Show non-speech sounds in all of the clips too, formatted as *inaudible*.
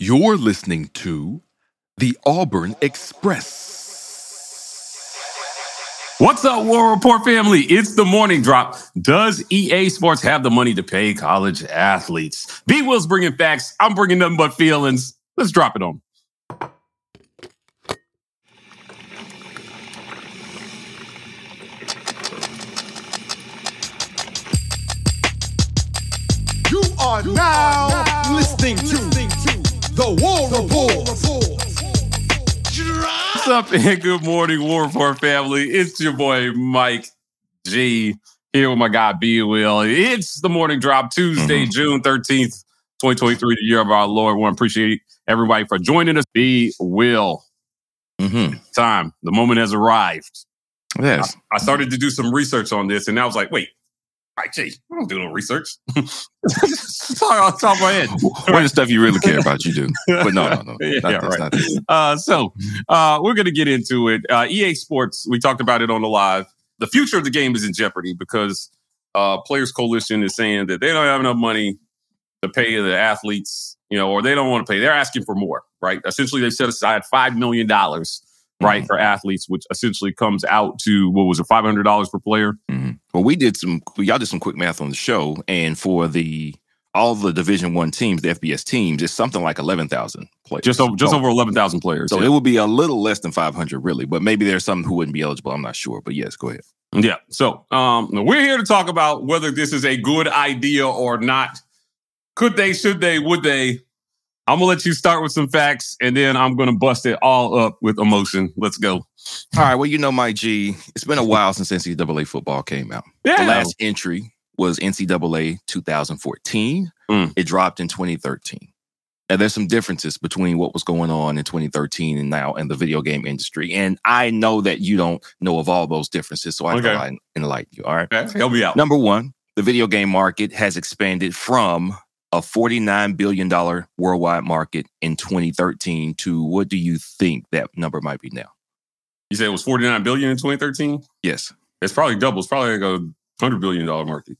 You're listening to the Auburn Express. What's up, War Report family? It's the morning drop. Does EA Sports have the money to pay college athletes? B Wil's bringing facts. I'm bringing nothing but feelings. Let's drop it on. You are now listening to the War Report. What's up, *laughs* and good morning, War Report family. It's your boy Mike G here with my guy B Wil. It's the morning drop Tuesday, June 13th, 2023, the year of our Lord. We want to appreciate everybody for joining us. B Wil. Mm-hmm. Time. The moment has arrived. Yes. I started to do some research on this, and I was like, wait, G, I don't do no research. *laughs* Talk off the top of my head. When the stuff you really care about, you do. But no, no, no. *laughs* Yeah, Not yeah, right. Uh, so uh, we're going to get into it. Uh, EA Sports, we talked about it on the live. The future of the game is in jeopardy because uh, Players Coalition is saying that they don't have enough money to pay the athletes, you know, or they don't want to pay. They're asking for more, right? Essentially, they've set aside $5 million, right, for athletes, which essentially comes out to, what was it, $500 per player? Mhm. Well, we did some. Y'all did some quick math on the show, and for the all the Division One teams, the FBS teams, it's something like eleven thousand players. Just over, just So- over 11,000 players. So yeah. it would be a little less than five hundred, really. But maybe there's some who wouldn't be eligible. I'm not sure. But yes, go ahead. Yeah. So um, we're here to talk about whether this is a good idea or not. Could they, should they, would they? I'm gonna let you start with some facts and then I'm gonna bust it all up with emotion. Let's go. All right. Well, you know, my G, it's been a while since NCAA football came out. Yeah. The last entry was NCAA 2014. Mm. It dropped in 2013. And there's some differences between what was going on in 2013 and now in the video game industry. And I know that you don't know of all those differences, so I Okay. thought I'd enlighten you. All right. Okay, help me out. Number one, the video game market has expanded from a $49 billion worldwide market in 2013 to what do you think that number might be now? You said it was 49 billion in 2013. Yes. It's probably double. It's probably like a hundred billion dollar market.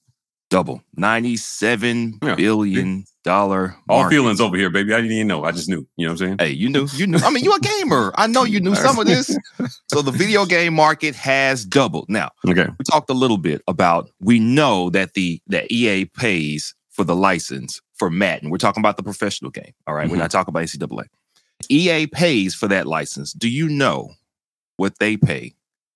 Double. 97 Yeah. billion dollar All market. feelings over here, baby. I didn't even know. I just knew. You know what I'm saying? Hey, you knew, you knew. I mean, you're a gamer. I know you knew some of this. *laughs* So the video game market has doubled. Now, Okay. we talked a little bit about we know that the that EA pays for the license for Madden. We're talking about the professional game. All right? We're Mhm. not talking about NCAA. EA pays for that license. Do you know what they pay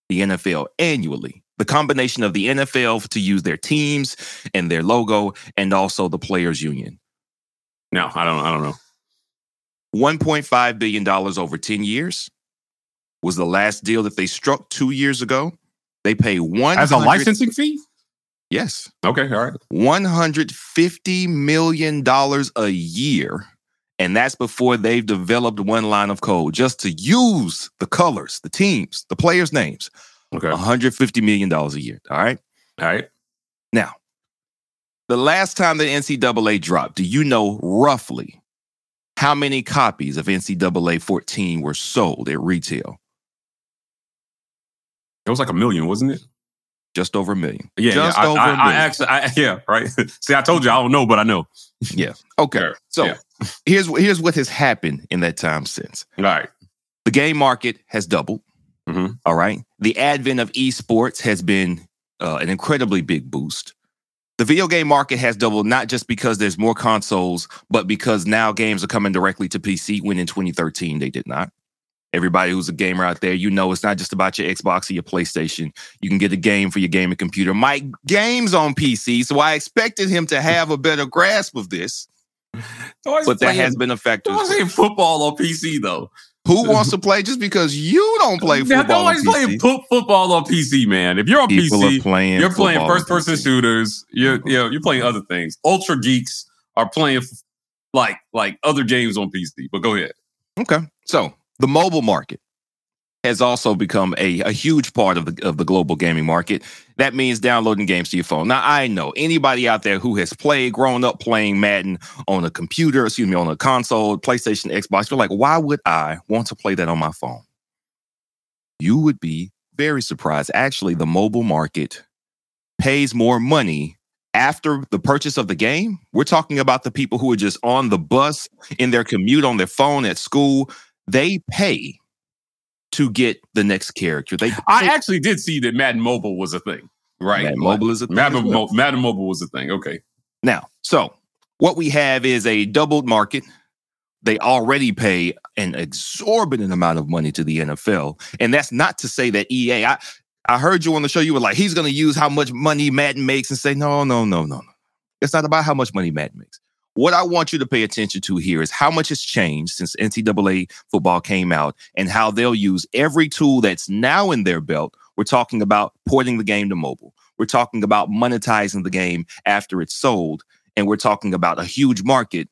the NFL annually? The combination of the NFL to use their teams and their logo, and also the players' union. No, I don't. I don't know. $1.5 billion over 10 years was the last deal that they struck two years ago. They pay one As a licensing fee? Yes. Okay. All right. $150 million a year. And that's before they've developed one line of code just to use the colors, the teams, the players' names. Okay. $150 million a year. All right. All right. Now, the last time the NCAA dropped, do you know roughly how many copies of NCAA 14 were sold at retail? It was like a million, wasn't it? Just over a million. Yeah. Just yeah. I, over I, a I million. actually, I, *laughs* yeah. Right. *laughs* See, I told you I don't know, but I know. *laughs* Yeah. Okay. Sure. So Yeah. here's here's what has happened in that time since. All right. The game market has doubled. Mhm. All right. The advent of esports has been uh, an incredibly big boost. The video game market has doubled not just because there's more consoles, but because now games are coming directly to PC when in 2013 they did not. Everybody who's a gamer out there, you know it's not just about your Xbox or your PlayStation. You can get a game for your gaming computer. Mike games on PC, so I expected him to have a better grasp of this, *laughs* but that has been a factor. I saying football on PC though. Who wants to play just because you don't play football PC? playing fo- football on PC, man. If you're on People PC, playing. you're playing first person shooters. You're you know, you're playing other things. Ultra geeks are playing like like other games on PC. But go ahead. Okay, so the mobile market has also become a, a huge part of the of the global gaming market. That means downloading games to your phone. Now, I know anybody out there who has played, grown up playing Madden on a computer, excuse me, on a console, PlayStation, Xbox, you're like, why would I want to play that on my phone? You would be very surprised. Actually, the mobile market pays more money after the purchase of the game, we're talking about the people who are just on the bus in their commute on their phone at school. They pay to get the next character. They I actually did see that Madden Mobile was a thing. Right. Madden Mobile is a thing. Madden, well. Mo- Madden Mobile was a thing. Okay. Now, so what we have is a doubled market. They already pay an exorbitant amount of money to the NFL. And that's not to say that EA, I, I heard you on the show, you were like, he's going to use how much money Madden makes and say, no, no, no, no, no. It's not about how much money Madden makes. What I want you to pay attention to here is how much has changed since NCAA football came out and how they'll use every tool that's now in their belt. We're talking about porting the game to mobile. We're talking about monetizing the game after it's sold. And we're talking about a huge market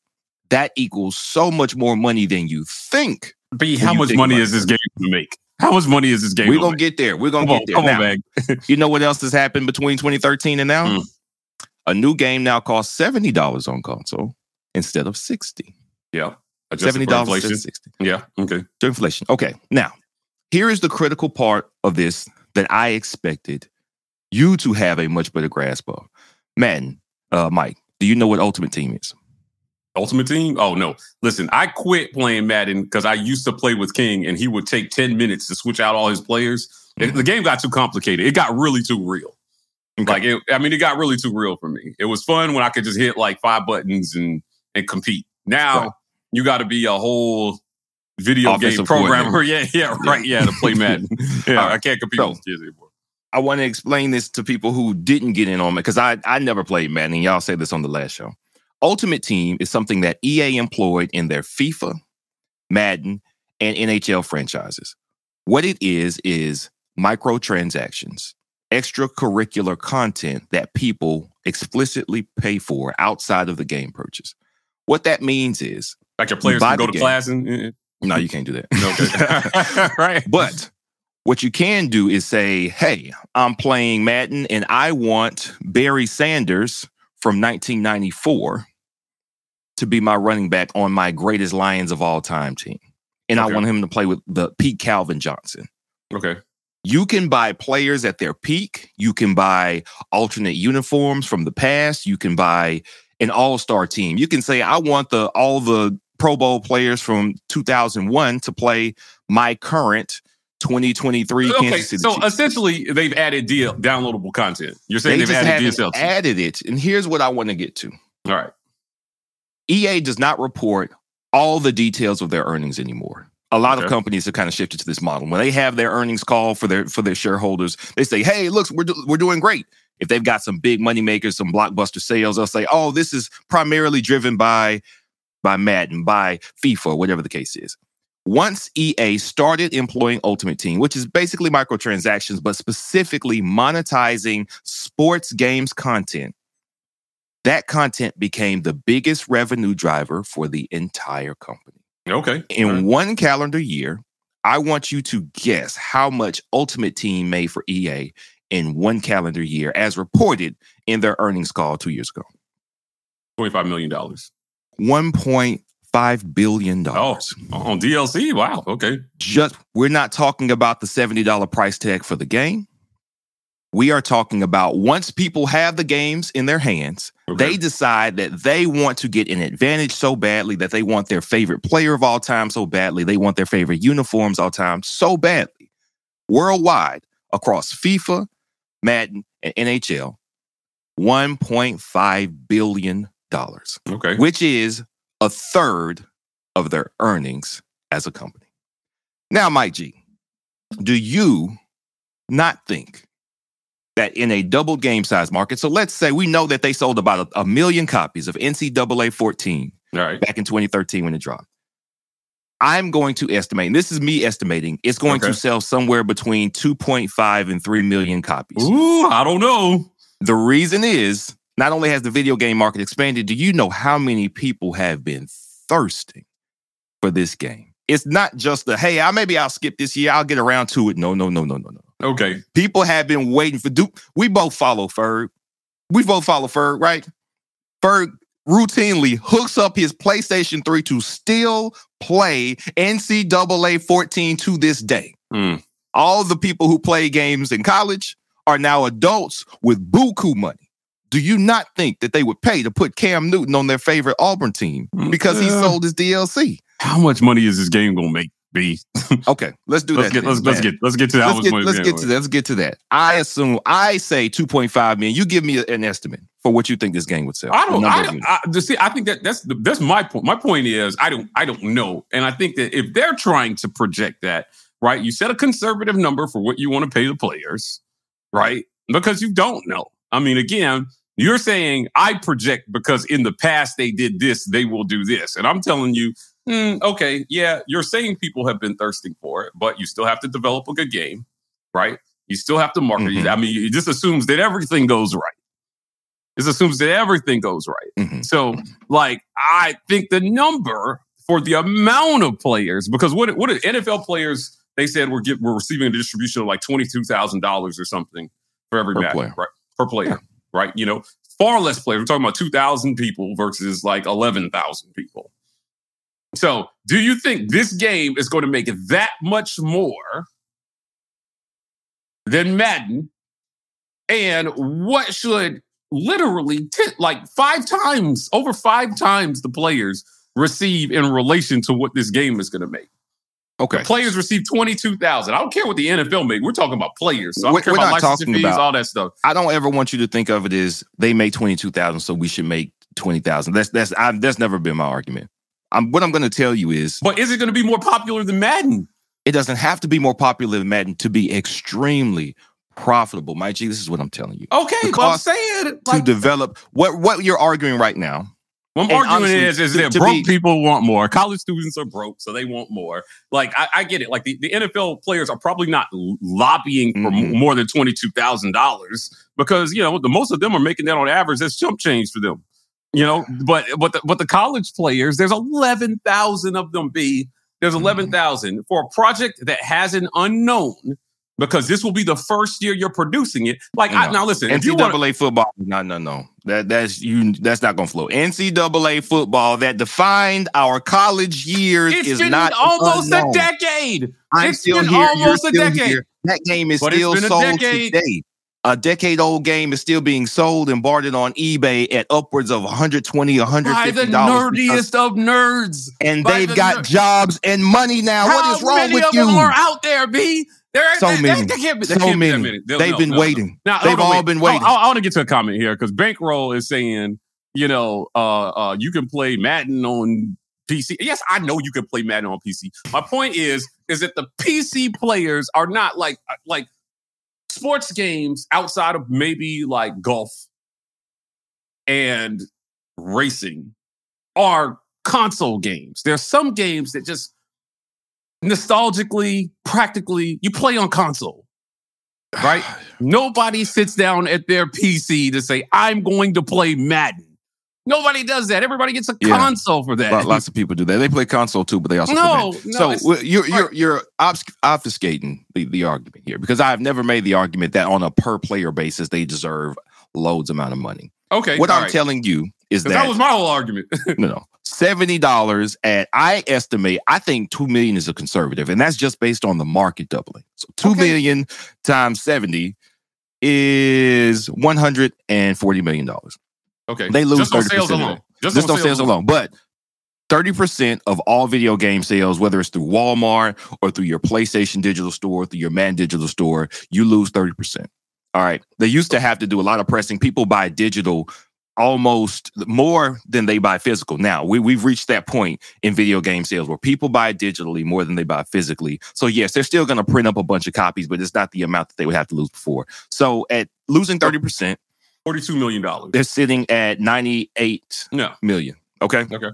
that equals so much more money than you think. B, how much money is this game going to make? How much money is this game We're to get there. We're going Come get there. come Now, on, man. *laughs* You know what else has happened between 2013 and now? Mm. A new game now costs $70 on console instead of 60 Yeah. Adjusted $70 instead inflation. of 60 Yeah. Okay. to inflation. Okay, now here is the critical part of this that I expected you to have a much better grasp of. Madden, uh, Mike, do you know what Ultimate Team is? Ultimate Team? Oh no! Listen, I quit playing Madden because I used to play with King, and he would take ten minutes to switch out all his players. And the game got too complicated. It got really too real. Okay. Like, it, I mean, it got really too real for me. It was fun when I could just hit like five buttons and and compete. Now Right. you got to be a whole video game programmer. *laughs* Yeah, yeah, right. Yeah, to play Madden. *laughs* yeah, right. I can't compete So- with kids anymore. I want to explain this to people who didn't get in on it because I, I never played Madden. And y'all said this on the last show. Ultimate Team is something that EA employed in their FIFA, Madden, and NHL franchises. What it is, is microtransactions, extracurricular content that people explicitly pay for outside of the game purchase. What that means is, Like your players can go to game. class and no, you can't do that. okay, *laughs* *laughs* right? But what you can do is say, hey, I'm playing Madden and I want Barry Sanders from 1994 to be my running back on my greatest Lions of all time team. And I want him to play with the Pete Calvin Johnson. Okay. You can buy players at their peak. You can buy alternate uniforms from the past. You can buy an all-star team. You can say, I want the all the Pro Bowl players from 2001 to play my current 2023 Okay, Kansas City so Chiefs. essentially they've added DL, downloadable content. You're saying They have just added DSL. added it. And here's what I want to get to. All right. EA does not report all the details of their earnings anymore. A lot of companies have kind of shifted to this model. When they have their earnings call for their for their shareholders, they say, "Hey, look, we're do- we're doing great." If they've got some big money makers, some blockbuster sales, they'll say, "Oh, this is primarily driven by by Madden, by FIFA, whatever the case is." Once EA started employing Ultimate Team, which is basically microtransactions, but specifically monetizing sports games content, that content became the biggest revenue driver for the entire company. Okay. In right. one calendar year, I want you to guess how much Ultimate Team made for EA in one calendar year, as reported in their earnings call two years ago. $25 million. Oh, $1.5 billion. on DLC? Wow. Okay. Just we're not talking about the $70 price tag for the game. We are talking about once people have the games in their hands, okay. they decide that they want to get an advantage so badly that they want their favorite player of all time so badly. They want their favorite uniforms all time so badly. Worldwide, across FIFA, Madden, and NHL, $1.5 billion, okay. which is a third of their earnings as a company. Now, Mike G, do you not think that in a double game size market, so let's say we know that they sold about a, a million copies of NCAA 14 All right. back in 2013 when it dropped. I'm going to estimate, and this is me estimating, it's going Okay. to sell somewhere between 2.5 and 3 million copies. Ooh, I don't know. The reason is not only has the video game market expanded, do you know how many people have been thirsting for this game? It's not just the hey, I maybe I'll skip this year, I'll get around to it. No, no, no, no, no, no. Okay. People have been waiting for do we both follow Ferg. We both follow Ferg, right? Ferg routinely hooks up his PlayStation 3 to still play NCAA 14 to this day. Hmm. All the people who play games in college are now adults with buku money. do you not think that they would pay to put Cam Newton on their favorite Auburn team because he sold his DLC? How much money is this game gonna make? B. Okay, let's do Let's that. get let's, let's get let's get to that. let's get, let's get to that. Let's get to that. I assume I say 2.5 million. You give me an estimate for what you think this game would sell. I don't. I. I, see, I think that that's the, that's my point. My point is, I don't. I don't know, and I think that if they're trying to project that, right, you set a conservative number for what you want to pay the players, right? Because you don't know. I mean, again, you're saying I project because in the past they did this, they will do this, and I'm telling you, hmm, okay, yeah, you're saying people have been thirsting for it, but you still have to develop a good game, right? You still have to market. it. Mhm. I mean, it just assumes that everything goes right. It assumes that everything goes right. Mhm. So, like, I think the number for the amount of players, because what what NFL players they said we're get, we're receiving a distribution of like twenty two thousand dollars or something for every Per match, player. right? Per player, right? You know, far less players. We're talking about two thousand people versus like eleven thousand people. So, do you think this game is going to make that much more than Madden? And what should literally t- like five times, over five times the players receive in relation to what this game is going to make? Okay. The players receive 22,000. I don't care what the NFL make. We're talking about players. So I don't We're- care about not licensing talking fees, about- all that stuff. I don't ever want you to think of it as they make 22,000, so we should make 20,000. That's that's I, that's never been my argument. I'm, what I'm going to tell you is But is it going to be more popular than Madden? it doesn't have to be more popular than Madden to be extremely profitable. My G, this is what I'm telling you. Okay, The but I'm saying to like, develop what what you're arguing right now. what I'm arguing honestly, is, is to- that to broke be- people want more. College students are broke, so they want more. Like I, I get it. Like the, the NFL players are probably not lobbying for Mhm. m- more than twenty two thousand dollars because you know the most of them are making that on average. That's chump change for them. You know, but but the, but the college players, there's eleven thousand of them. Be there's Mhm. eleven thousand for a project that has an unknown. Because this will be the first year you're producing it. Like I, now, listen. If you want, NCAA football, no, no, no. That that's you. That's not going to flow. NCAA football that defined our college years it's is been not almost unknown. a decade. I'm It's still been here. almost You're a decade. here. That game is But still sold today. A decade old game is still being sold and bartered on eBay at upwards of 120 150 By 150 the nerdiest of nerds. And by they've the got ner- jobs and money now. How what is wrong many with of you? them are out there, B? There, So there- many. There can't be, so many. many. They've no, been no, no. waiting. Now, They've all wait. been waiting. I, I want to get to a comment here because Bankroll is saying, you know, uh, uh, you can play Madden on PC. Yes, I know you can play Madden on PC. My point is, is that the PC players are not like like sports games outside of maybe like golf and racing are console games. There's some games that just nostalgically, practically, you play on console. Right? *sighs* Nobody sits down at their PC to say, I'm going to play Madden. Nobody does that. Everybody gets a Yeah. console for that. Lots *laughs* of people do that. They play console too, but they also No, no, So you're you're you're obfuscating the, the argument here because I've never made the argument that on a per player basis they deserve loads amount of money. okay. what I'm right. telling you is that, that was my whole argument. *laughs* no, no, seventy dollars at I estimate I think two million is a conservative, and that's just based on the market doubling. So two Okay. million times seventy is one hundred and forty million dollars. Okay. They lose just 30% sales of it. alone. Just, just on on sales alone. But 30% of all video game sales, whether it's through Walmart or through your PlayStation digital store, through your Man digital store, you lose 30%. All right. They used to have to do a lot of pressing. People buy digital almost more than they buy physical. Now, we, we've reached that point in video game sales where people buy digitally more than they buy physically. So, yes, they're still going to print up a bunch of copies, but it's not the amount that they would have to lose before. So, at losing 30%, $42 million. they're sitting at 98 No. million. Okay. Okay.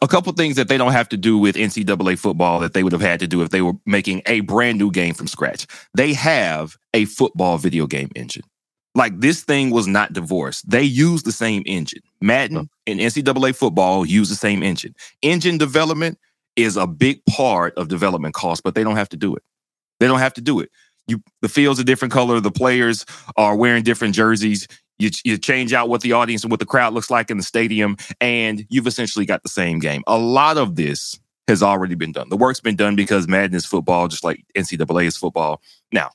A couple things that they don't have to do with NCAA football that they would have had to do if they were making a brand new game from scratch. They have a football video game engine. Like this thing was not divorced. They use the same engine. Madden and NCAA football use the same engine. Engine development is a big part of development cost, but they don't have to do it. They don't have to do it. You the field's a different color. The players are wearing different jerseys. You, you change out what the audience and what the crowd looks like in the stadium, and you've essentially got the same game. A lot of this has already been done. The work's been done because Madden is football, just like NCAA is football. Now,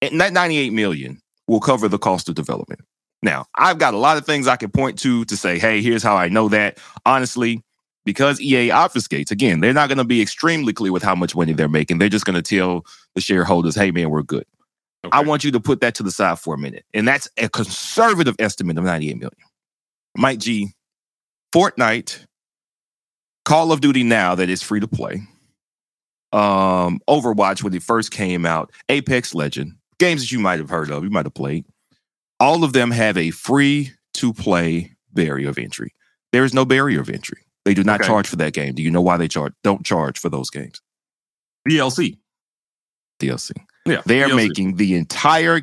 that 98 million will cover the cost of development. Now, I've got a lot of things I can point to to say, hey, here's how I know that. Honestly, because EA obfuscates, again, they're not going to be extremely clear with how much money they're making. They're just going to tell the shareholders, hey, man, we're good. Okay. I want you to put that to the side for a minute. And that's a conservative estimate of 98 million. Mike G, Fortnite, Call of Duty now that is free to play, um, Overwatch when it first came out, Apex Legend, games that you might have heard of, you might have played. All of them have a free to play barrier of entry. There is no barrier of entry. They do not Okay. charge for that game. Do you know why they charge? Don't charge for those games. DLC. DLC. Yeah. They are DLC. making the entire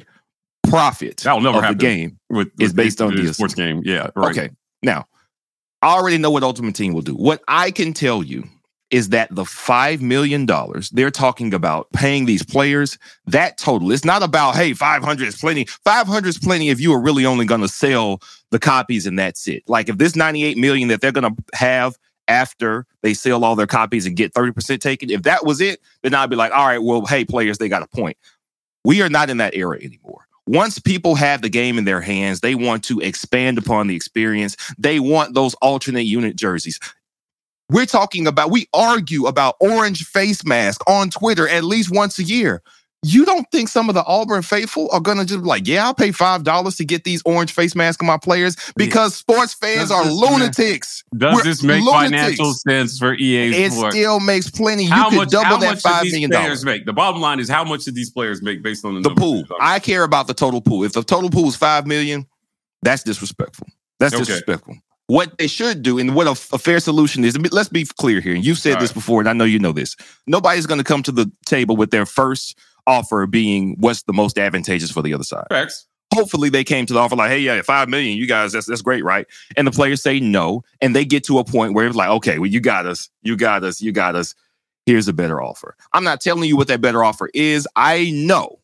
profit That'll never of happen. the game with, is with based on the sports game. Yeah. Right. Okay. Now, I already know what Ultimate Team will do. What I can tell you is that the $5 million they're talking about paying these players, that total, it's not about, hey, 500 is plenty. 500 is plenty if you are really only going to sell the copies and that's it. Like if this 98 million that they're going to have after they sell all their copies and get 30% taken, if that was it, then I'd be like, all right, well, hey, players, they got a point. We are not in that era anymore. Once people have the game in their hands, they want to expand upon the experience. They want those alternate unit jerseys. We're talking about, we argue about orange face mask on Twitter at least once a year. You don't think some of the Auburn faithful are gonna just be like, yeah, I'll pay five dollars to get these orange face masks on my players because sports fans Does are this- lunatics. Does We're this make lunatics. financial sense for EA It Sports? still makes plenty. You how could much, double how that much five did these players dollars. make? The bottom line is how much did these players make based on the, The pool. I care about the total pool. If the total pool is five million, that's disrespectful. That's Okay. disrespectful. What they should do, and what a, a fair solution is, let's be clear here. And you've said All this right. before, and I know you know this. Nobody's going to come to the table with their first offer being what's the most advantageous for the other side. Facts. Hopefully, they came to the offer like, "Hey, yeah, five million, you guys, that's that's great, right?" And the players say no, and they get to a point where it's like, "Okay, well, you got us, you got us, you got us. Here's a better offer." I'm not telling you what that better offer is. I know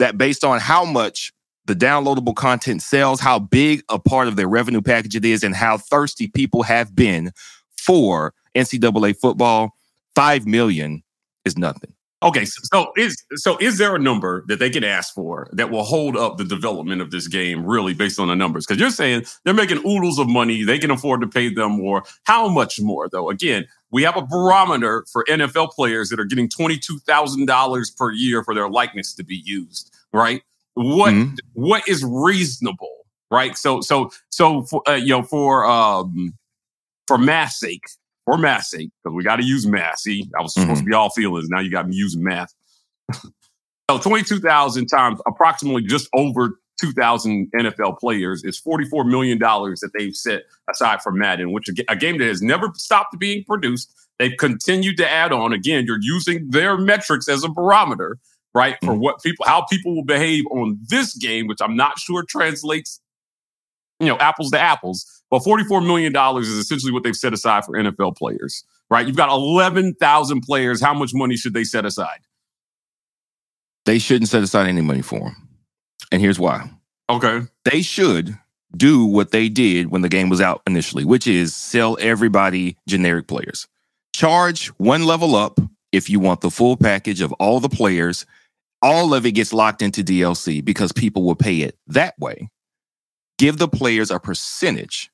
that based on how much the downloadable content sells, how big a part of their revenue package it is, and how thirsty people have been for NCAA football, five million is nothing. Okay, so, is so is there a number that they can ask for that will hold up the development of this game really based on the numbers? Because you're saying they're making oodles of money, they can afford to pay them more. How much more though? Again, we have a barometer for NFL players that are getting twenty two thousand dollars per year for their likeness to be used. Right? What Mhm. what is reasonable? Right? So so so for uh, you know for um for math's sake, for math's sake, because we got to use math. See, I was supposed to mm-hmm. be all feelings. Now you got me using math. so 22,000 times approximately just over 2,000 NFL players is $44 million that they've set aside for Madden, which a a game that has never stopped being produced. They've continued to add on. Again, you're using their metrics as a barometer, right? For mm-hmm. what people, how people will behave on this game, which I'm not sure translates, you know, apples to apples. But $44 million is essentially what they've set aside for NFL players, right? You've got 11,000 players. How much money should they set aside? They shouldn't set aside any money for them, and here's why. Okay. they should do what they did when the game was out initially, which is sell everybody generic players. Charge one level up if you want the full package of all the players. All of it gets locked into DLC because people will pay it that way. Give the players a percentage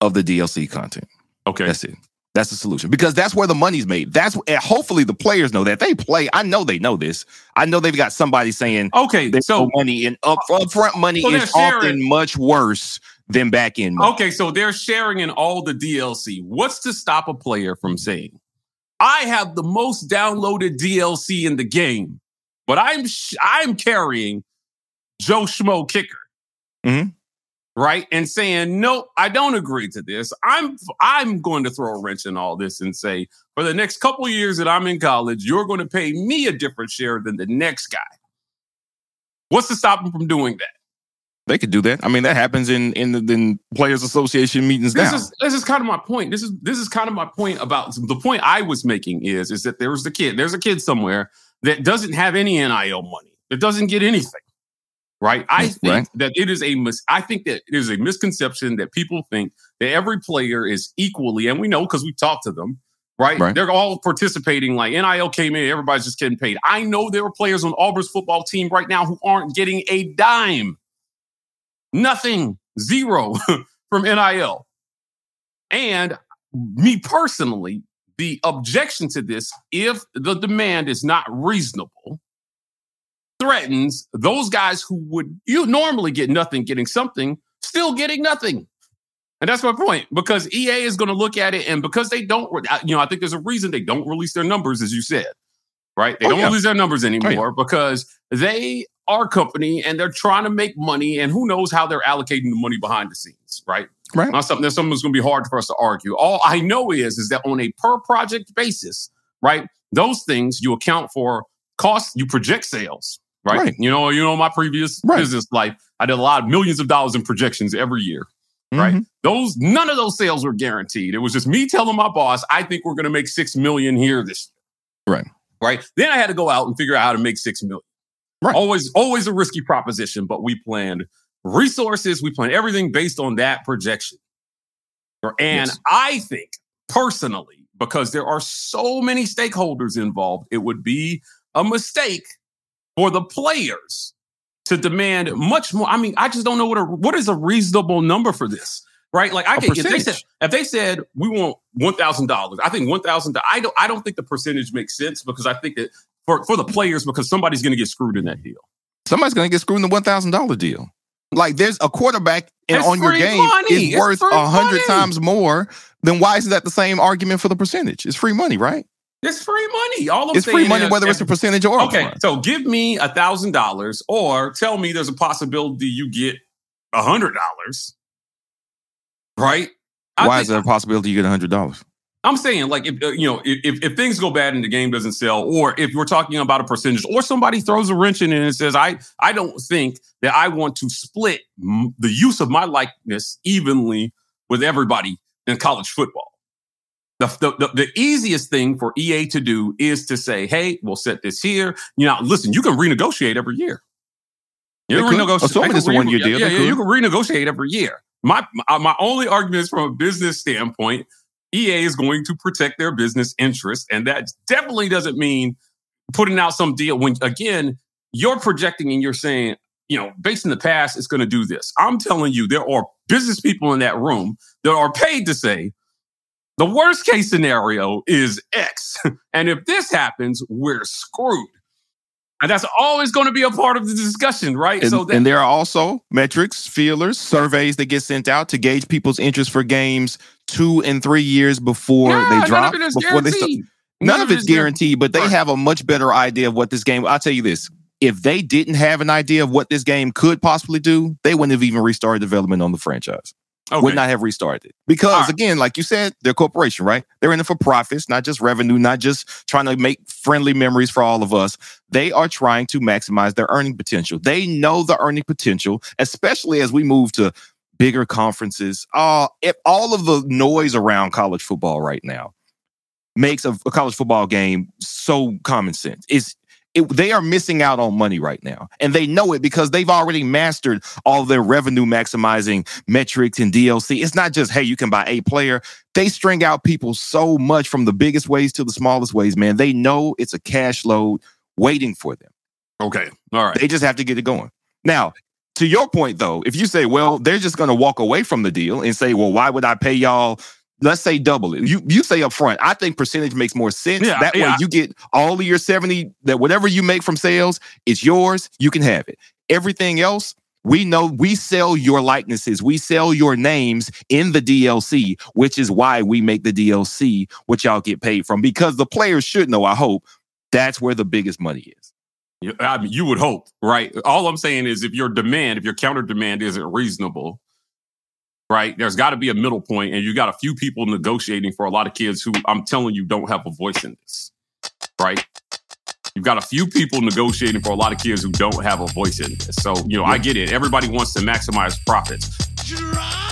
of the DLC content. Okay. That's it. That's the solution because that's where the money's made. That's and hopefully the players know that they play. I know they know this. I know they've got somebody saying Okay. So money and up upfront money So is often much worse than back end money. Okay, so they're sharing in all the DLC. What's to stop a player from saying, "I have the most downloaded DLC in the game, but I'm sh- I'm carrying Joe Schmo kicker." Mhm. Right? And saying, "Nope, I don't agree to this. I'm I'm going to throw a wrench in all this and say, for the next couple years that I'm in college, you're going to pay me a different share than the next guy." What's to stop them from doing that? They could do that. I mean, that happens in in the in players association meetings this now. is this is kind of my point. This is this is kind of my point about the point I was making is is that there's the kid. There's a kid somewhere that doesn't have any NIL money. That doesn't get anything. Right? I think right. that it is a mis- I think that it is a misconception that people think that every player is equally, and we know because we talked to them, right? Right. They're all participating. Like NIL came in, everybody's just getting paid. I know there are players on Auburn's football team right now who aren't getting a dime. nothing, zero *laughs* from NIL. And me personally, the objection to this, if the demand is not reasonable, threatens those guys who would you normally get nothing getting something, still getting nothing. And that's my point because EA is going to look at it, and because they don't, you know, I think there's a reason they don't release their numbers, as you said, right? They Oh, don't yeah. release their numbers anymore yeah. because they are a company and they're trying to make money, and who knows how they're allocating the money behind the scenes, right? Right. Not something that's something that's going to be hard for us to argue. All I know is is that on a per project basis, right? Those things you account for cost, you project sales, right? Right. You know, you know, my previous Right. business life, I did a lot of millions of dollars in projections every year. Right. Mhm. Those none of those sales were guaranteed. It was just me telling my boss, I think we're going to make six million here this year. Right. Right. Then I had to go out and figure out how to make six million. Right. Always, always a risky proposition, but we planned resources. We planned everything based on that projection. And Yes. I think personally, because there are so many stakeholders involved, it would be a mistake for the players to demand much more. I mean, I just don't know what a what is a reasonable number for this, right? Like I can, if they said if they said we want one thousand dollars, I think one thousand. I don't I don't think the percentage makes sense because I think that for for the players because somebody's going to get screwed in that deal. Somebody's going to get screwed in the one thousand dollar deal. Like there's a quarterback It's on your game money. is It's worth a hundred times more. Then why isn't that the same argument for the percentage? It's free money, right? It's free money. All I'm it's free money is whether it's a percentage or Okay, upfront. so give me a thousand dollars, or tell me there's a possibility you get a hundred dollars. Right? I Why is there a possibility you get a hundred dollars? I'm saying, like, if uh, you know, if, if if things go bad and the game doesn't sell, or if we're talking about a percentage, or somebody throws a wrench in it and says, "I I don't think that I want to split m- the use of my likeness evenly with everybody in college football." The, the, the, the easiest thing for EA to do is to say, "Hey, we'll set this here." You know, listen, you can renegotiate every year. You can renegotiate. Assuming it's can a one-year deal, Yeah, they yeah, you can renegotiate every year. My my, my only argument is from a business standpoint. EA is going to protect their business interests, and that definitely doesn't mean putting out some deal. When again, you're projecting and you're saying, you know, based in the past, it's going to do this. I'm telling you, there are business people in that room that are paid to say the worst case scenario is X, *laughs* and if this happens, we're screwed. And that's always going to be a part of the discussion, right? And, so that, and there are also metrics, feelers, surveys that get sent out to gauge people's interest for games two and three years before Nah, they none drop. of it is before they start. guaranteed. None, of it it's guaranteed. guaranteed, but they Right. have a much better idea of what this game. I'll tell you this: if they didn't have an idea of what this game could possibly do, they wouldn't have even restarted development on the franchise. Okay. Would not have restarted because, right. again, like you said, they're a corporation, right? They're in it for profits, not just revenue, not just trying to make friendly memories for all of us. They are trying to maximize their earning potential. They know the earning potential, especially as we move to bigger conferences. Uh, if all of the noise around college football right now makes a, a college football game so common sense. It's it, they are missing out on money right now, and they know it because they've already mastered all their revenue maximizing metrics and DLC. It's not just hey, you can buy a player. They string out people so much from the biggest ways to the smallest ways. Man, they know it's a cash load waiting for them. Okay. All right. They just have to get it going. Now, to your point though, if you say, well, they're just going to walk away from the deal and say, well, why would I pay y'all? Let's say double it. You you say up front. I think percentage makes more sense. Yeah, that way you get all of your 70, that whatever you make from sales, it's yours. You can have it. Everything else, we know we sell your likenesses, we sell your names in the DLC, which is why we make the DLC, which y'all get paid from. Because the players should know, I hope, that's where the biggest money is. I mean, you would hope, right? All I'm saying is if your demand, if your counter demand isn't reasonable, right? There's got to be a middle point, and you got a few people negotiating for a lot of kids who I'm telling you don't have a voice in this, right? You've got a few people negotiating for a lot of kids who don't have a voice in this. So, you know, I get it. Everybody wants to maximize profits.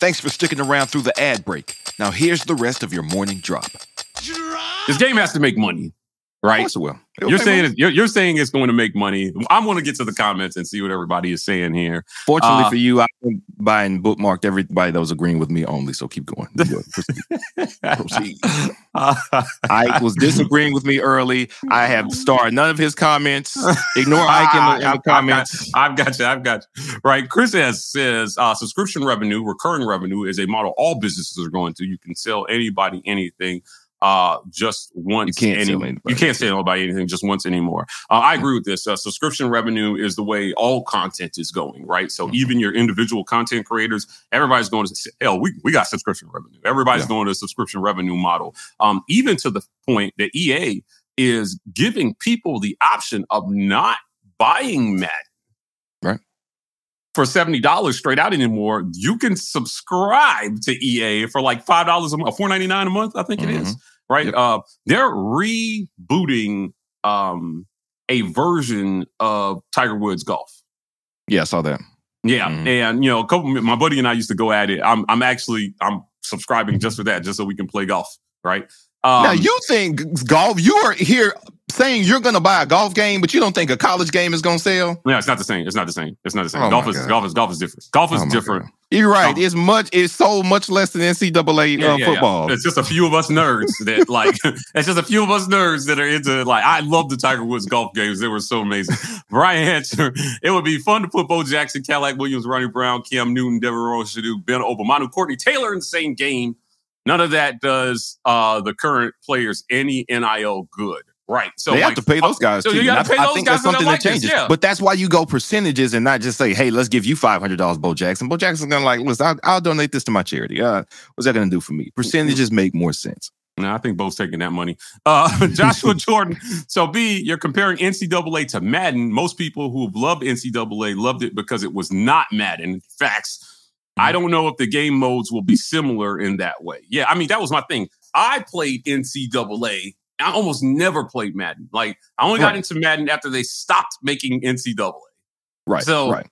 Thanks for sticking around through the ad break. Now here's the rest of your morning drop. This game has to make money, right? Of course it will. It'll You're saying you're, you're saying it's going to make money. I'm going to get to the comments and see what everybody is saying here. Fortunately uh, for you, I've been buying bookmarked everybody that was agreeing with me only. So keep going. Proceed. *laughs* Proceed. *laughs* Ike was disagreeing with me early. I have starred none of his comments. Ignore *laughs* Ike in the, in the I've got- comments. I've got you. I've got you. Right. Chris has says uh, subscription revenue, recurring revenue is a model all businesses are going to. You can sell anybody anything uh, just once. You can't any- sell anybody. You can't sell anybody anything just once anymore. Uh, I agree with this. Uh, subscription revenue is the way all content is going, right? So Mhm. even your individual content creators, everybody's going to hell. We we got subscription revenue. Everybody's Yeah. going to a subscription revenue model. Um, even to the point that EA is giving people the option of not buying Madden. Right. For $70 straight out anymore, you can subscribe to EA for like $5 a month, $4.99 a month, I think it is. Right. Yep. Uh, they're rebooting um, a version of Tiger Woods golf. Yeah, I saw that. Yeah, Mhm. and you know, a couple. My buddy and I used to go at it. I'm, I'm actually, I'm subscribing just for that, just so we can play golf. Right. Um, now you think golf? You are here saying you're going to buy a golf game, but you don't think a college game is going to sell? Yeah, it's not the same. It's not the same. It's not the same. Oh golf is golf is golf is different. Golf is Oh different. God. You're right. Oh. It's much. It's so much less than NCAA Yeah, uh, yeah, yeah. football. It's just a few of us nerds that like. *laughs* it's just a few of us nerds that are into like. I love the Tiger Woods golf games. They were so amazing. *laughs* Brian Hancher. It would be fun to put Bo Jackson, Cadillac Williams, Ronnie Brown, Cam Newton, Devin Aromashodu, Ben Obomanu, Courtney Taylor in the same game. None of that does uh, the current players any nil good. Right. So they like, have to pay those guys so too. you gotta And I- pay I think guys that's something that likeness, changes. yeah. But that's why you go percentages and not just say, "Hey, let's give you five hundred dollars, Bo Jackson." Bo Jackson's gonna like, listen, I'll, I'll donate this to my charity. Uh, what's that gonna do for me? Percentages make more sense. No, I think Bo's taking that money. Uh, *laughs* Joshua *laughs* Jordan. So, B, you're comparing NCAA to Madden. Most people who have loved NCAA loved it because it was not Madden. Facts. I don't know if the game modes will be similar in that way. Yeah, I mean, that was my thing. I played NCAA. I almost never played Madden. Like, I only got into Madden after they stopped making NCAA Right. So- right.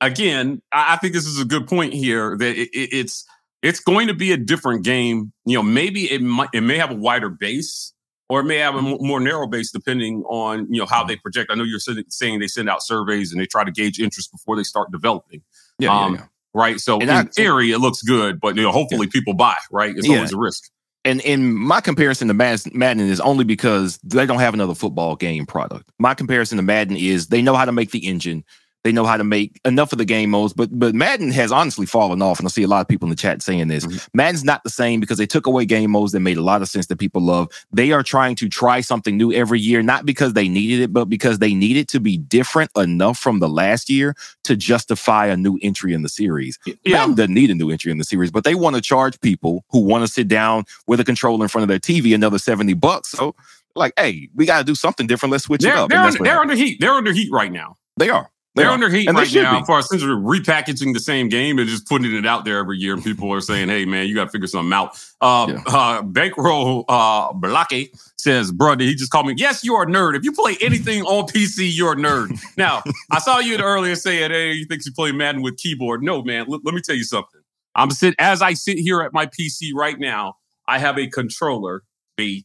again, I, I think this is a good point here that it, it, it's it's going to be a different game. You know, maybe it might it may have a wider base or it may have a more narrow base depending on you know how they project. I know you're saying they send out surveys and they try to gauge interest before they start developing, Yeah. um, yeah, yeah. right? So And in I- theory, it looks good, but you know, hopefully people buy. Right? It's Yeah. always a risk. And in my comparison to Madden, Madden is only because they don't have another football game product. My comparison to Madden is they know how to make the engine. They know how to make enough of the game modes, but but Madden has honestly fallen off, and I see a lot of people in the chat saying this. Mhm. Madden's not the same because they took away game modes that made a lot of sense that people love. They are trying to try something new every year, not because they needed it, but because they need it to be different enough from the last year to justify a new entry in the series. Yeah. Madden doesn't need a new entry in the series, but they want to charge people who want to sit down with a controller in front of their TV another 70 bucks. So, like, hey, we got to do something different. Let's switch it They're, up. they're, under, they're under heat. They're under heat right now. they are. They They're are. under heat And right now be. for essentially repackaging the same game and just putting it out there every year. And people are saying, hey, man, you got to figure something out. Uh, Yeah. uh, Bankroll uh, Blake says, brother, he just called me. Yes, you're a nerd. If you play anything on PC, you're a nerd. *laughs* Now, I saw you earlier saying, hey, you think you play Madden with keyboard. No, man, let, let me tell you something. I'm sit as I sit here at my PC right now, I have a controller, B,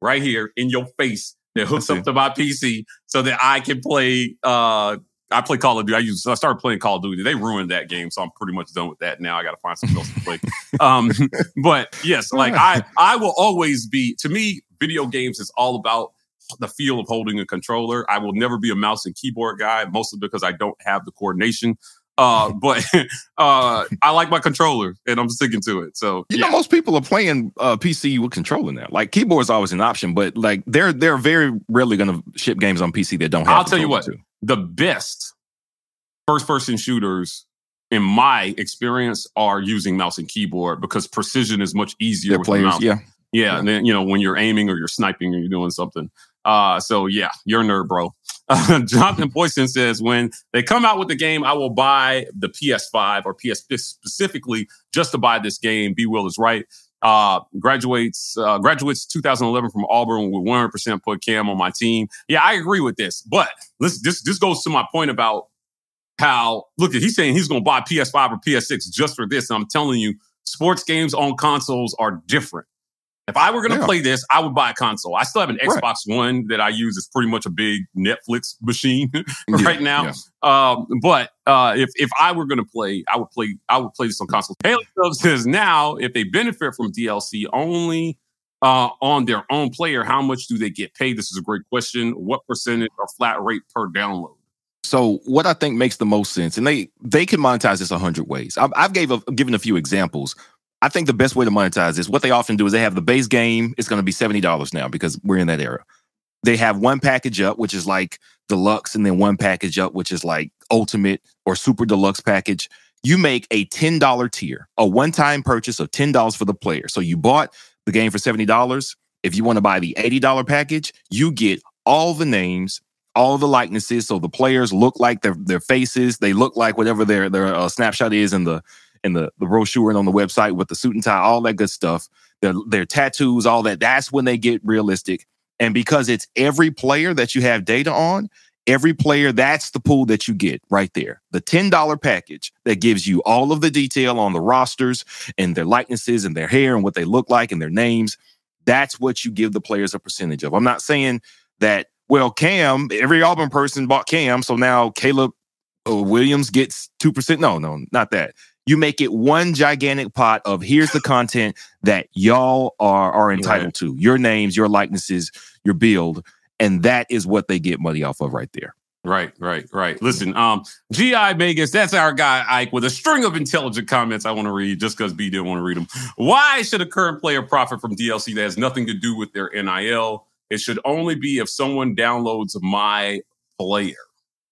right here in your face that hooks up to my PC so that I can play uh I play Call of Duty. I used I started playing Call of Duty. They ruined that game, so I'm pretty much done with that now. I got to find something else to play. *laughs* um, but yes, like I I will always be. To me, video games is all about the feel of holding a controller. I will never be a mouse and keyboard guy, mostly because I don't have the coordination. Uh, *laughs* but *laughs* uh, I like my controller, and I'm sticking to it. So You yeah. know, most people are playing uh, PC with controller now. Like keyboard is always an option, but like they're they're very rarely going to ship games on PC that don't have. I'll tell you what. too. The best first person shooters in my experience are using mouse and keyboard because precision is much easier They're with players, mouse. yeah. Yeah, Yeah. and then you know when you're aiming or you're sniping or you're doing something. Uh, so yeah, you're a nerd, bro. *laughs* Jonathan Boyson says when they come out with the game, I will buy the PS5 or PS specifically just to buy this game. B Wil is right. Uh, graduates uh, graduates 2011 from Auburn with 100 percent put Cam on my team. Yeah, I agree with this, but this this this goes to my point about how look he's saying he's going to buy PS5 or PS6 just for this. And I'm telling you, sports games on consoles are different. If I were going to Yeah. play this, I would buy a console. I still have an Right. Xbox One that I use. It's pretty much a big Netflix machine *laughs* Yeah, right now. yeah. Um, but uh, if if I were going to play, I would play. I would play this on console. Haley says now, if they benefit from DLC only uh, on their own player, how much do they get paid? This is a great question. What percentage or flat rate per download? So what I think makes the most sense, and they they can monetize this a hundred ways. I've, I've gave a, given a few examples. I think the best way to monetize this, what they often do is they have the base game. It's going to be seventy dollars now because we're in that era. They have one package up, which is like deluxe, and then one package up, which is like ultimate or super deluxe package. You make a ten dollar tier, a one time purchase of ten dollars for the player. So you bought the game for seventy dollars. If you want to buy the eighty dollar package, you get all the names, all the likenesses. So the players look like their their faces. They look like whatever their their uh, snapshot is in the in the the brochure and on the website with the suit and tie, all that good stuff. Their their tattoos, all that. That's when they get realistic. And because it's every player that you have data on, every player, that's the pool that you get right there. The $10 package that gives you all of the detail on the rosters and their likenesses and their hair and what they look like and their names. That's what you give the players a percentage of. I'm not saying that, well, Cam, every Auburn person bought Cam. So now Caleb uh, Williams gets 2%. No, no, not that. You make it one gigantic pot of here's the content that y'all are, are entitled Right. to your names, your likenesses, your build. And that is what they get money off of right there. Right, right, right. Listen, um, GI Vegas, that's our guy Ike with a string of intelligent comments I want to read just because B didn't want to read them. Why should a current player profit from DLC that has nothing to do with their NIL? It should only be if someone downloads my player.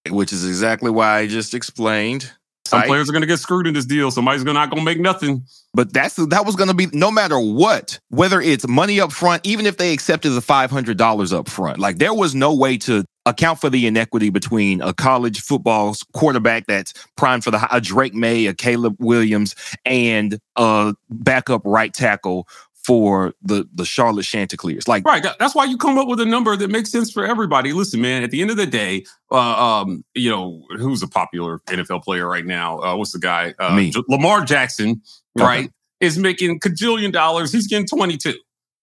Which is exactly why I just explained. Some Right? players are going to get screwed in this deal. Somebody's gonna, not going to make nothing. But that's that was going to be no matter what, whether it's money up front, even if they accepted the five hundred dollars up front. Like there was no way to account for the inequity between a college football quarterback that's primed for the a Drake Maye, a Caleb Williams, and a backup right tackle for the the Charlotte Chanticleers. Like Right. That's why you come up with a number that makes sense for everybody. Listen, man, at the end of the day, uh, um, you know, who's a popular NFL player right now? Uh, what's the guy? Uh, Me. J- Lamar Jackson, Okay. right, is making cajillion dollars. He's getting 22.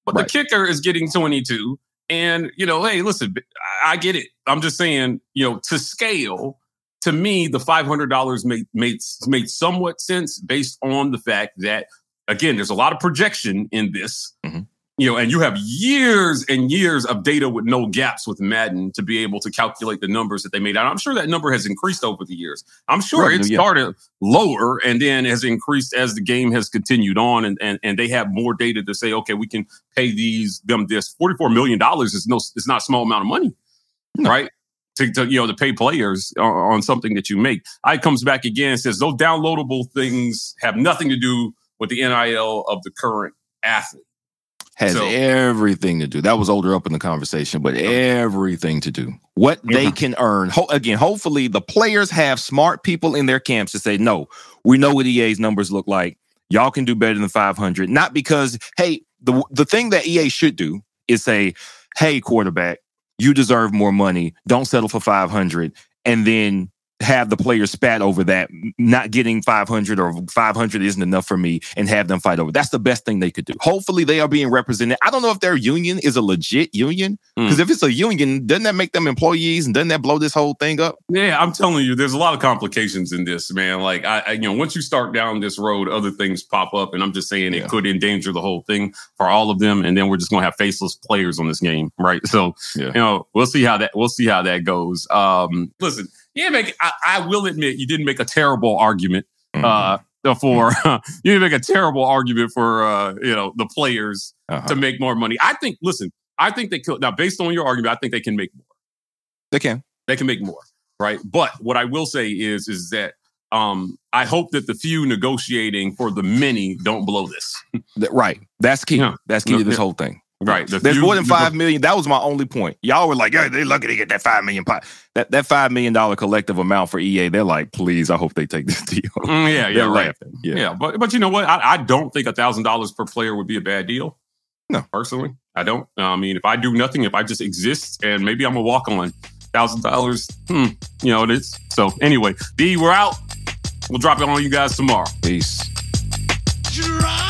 But Right. the kicker is getting 22. And, you know, hey, listen, I, get it. I'm just saying, you know, to scale, to me, the $500 made, made, made somewhat sense based on the fact that, again, there's a lot of projection in this Mhm. you know, and you have years and years of data with no gaps with Madden to be able to calculate the numbers that they made. And I'm sure that number has increased over the years. I'm sure Right, it yeah. started lower and then has increased as the game has continued on, and and, and they have more data to say, okay, we can pay these them this. Forty four million dollars is no, it's not a small amount of money, No. right? To, to you know to pay players on, on something that you make. I comes back again and says those downloadable things have nothing to do with the NIL of the current athlete. has So- everything to do. That was older up in the conversation, but everything to do. What they can earn. Ho- again, hopefully the players have smart people in their camps to say, no, we know what EA's numbers look like. Y'all can do better than 500. Not because, hey, the the thing that EA should do is say, hey, quarterback, you deserve more money. Don't settle for 500. And then have the players spat over that, not getting 500 or 500 isn't enough for me, and have them fight over. That's the best thing they could do. Hopefully, they are being represented. I don't know if their union is a legit union, because if it's a union, doesn't that make them employees and doesn't that blow this whole thing up? Yeah, I'm telling you, there's a lot of complications in this, man. Like, I, I you know, once you start down this road, other things pop up, and I'm just saying Yeah. it could endanger the whole thing for all of them, and then we're just gonna have faceless players on this game, right? So, Yeah. you know, we'll see how that we'll see how that goes. Um, listen, yeah, make I, I will admit you didn't make a terrible argument uh for *laughs* you didn't make a terrible argument for uh you know the players Uh-huh. to make more money. I think. Listen, I think they could now based on your argument. I think they can make more They can. they can make more right but what i will say is is that um i hope that the few negotiating for the many don't blow this right. That's key. Yeah. That's key No, to this yeah. whole thing. Right the There's few more than nego- five million. That was my only point. Y'all were like, "Yeah, they're lucky to get that five million pot." That that five million dollar collective amount for EA. They're like, "Please, I hope they take this *laughs* deal." Mm, yeah yeah right laughing. yeah. Yeah. but but you know what i, I don't think a thousand dollars per player would be a bad deal No. personally i don't i mean if i do nothing if i just exist and maybe i'm a walk on thousand dollars. Hmm. You know, it is. So anyway, B, we're out. We'll drop it on you guys tomorrow. Peace. Drop. Drop.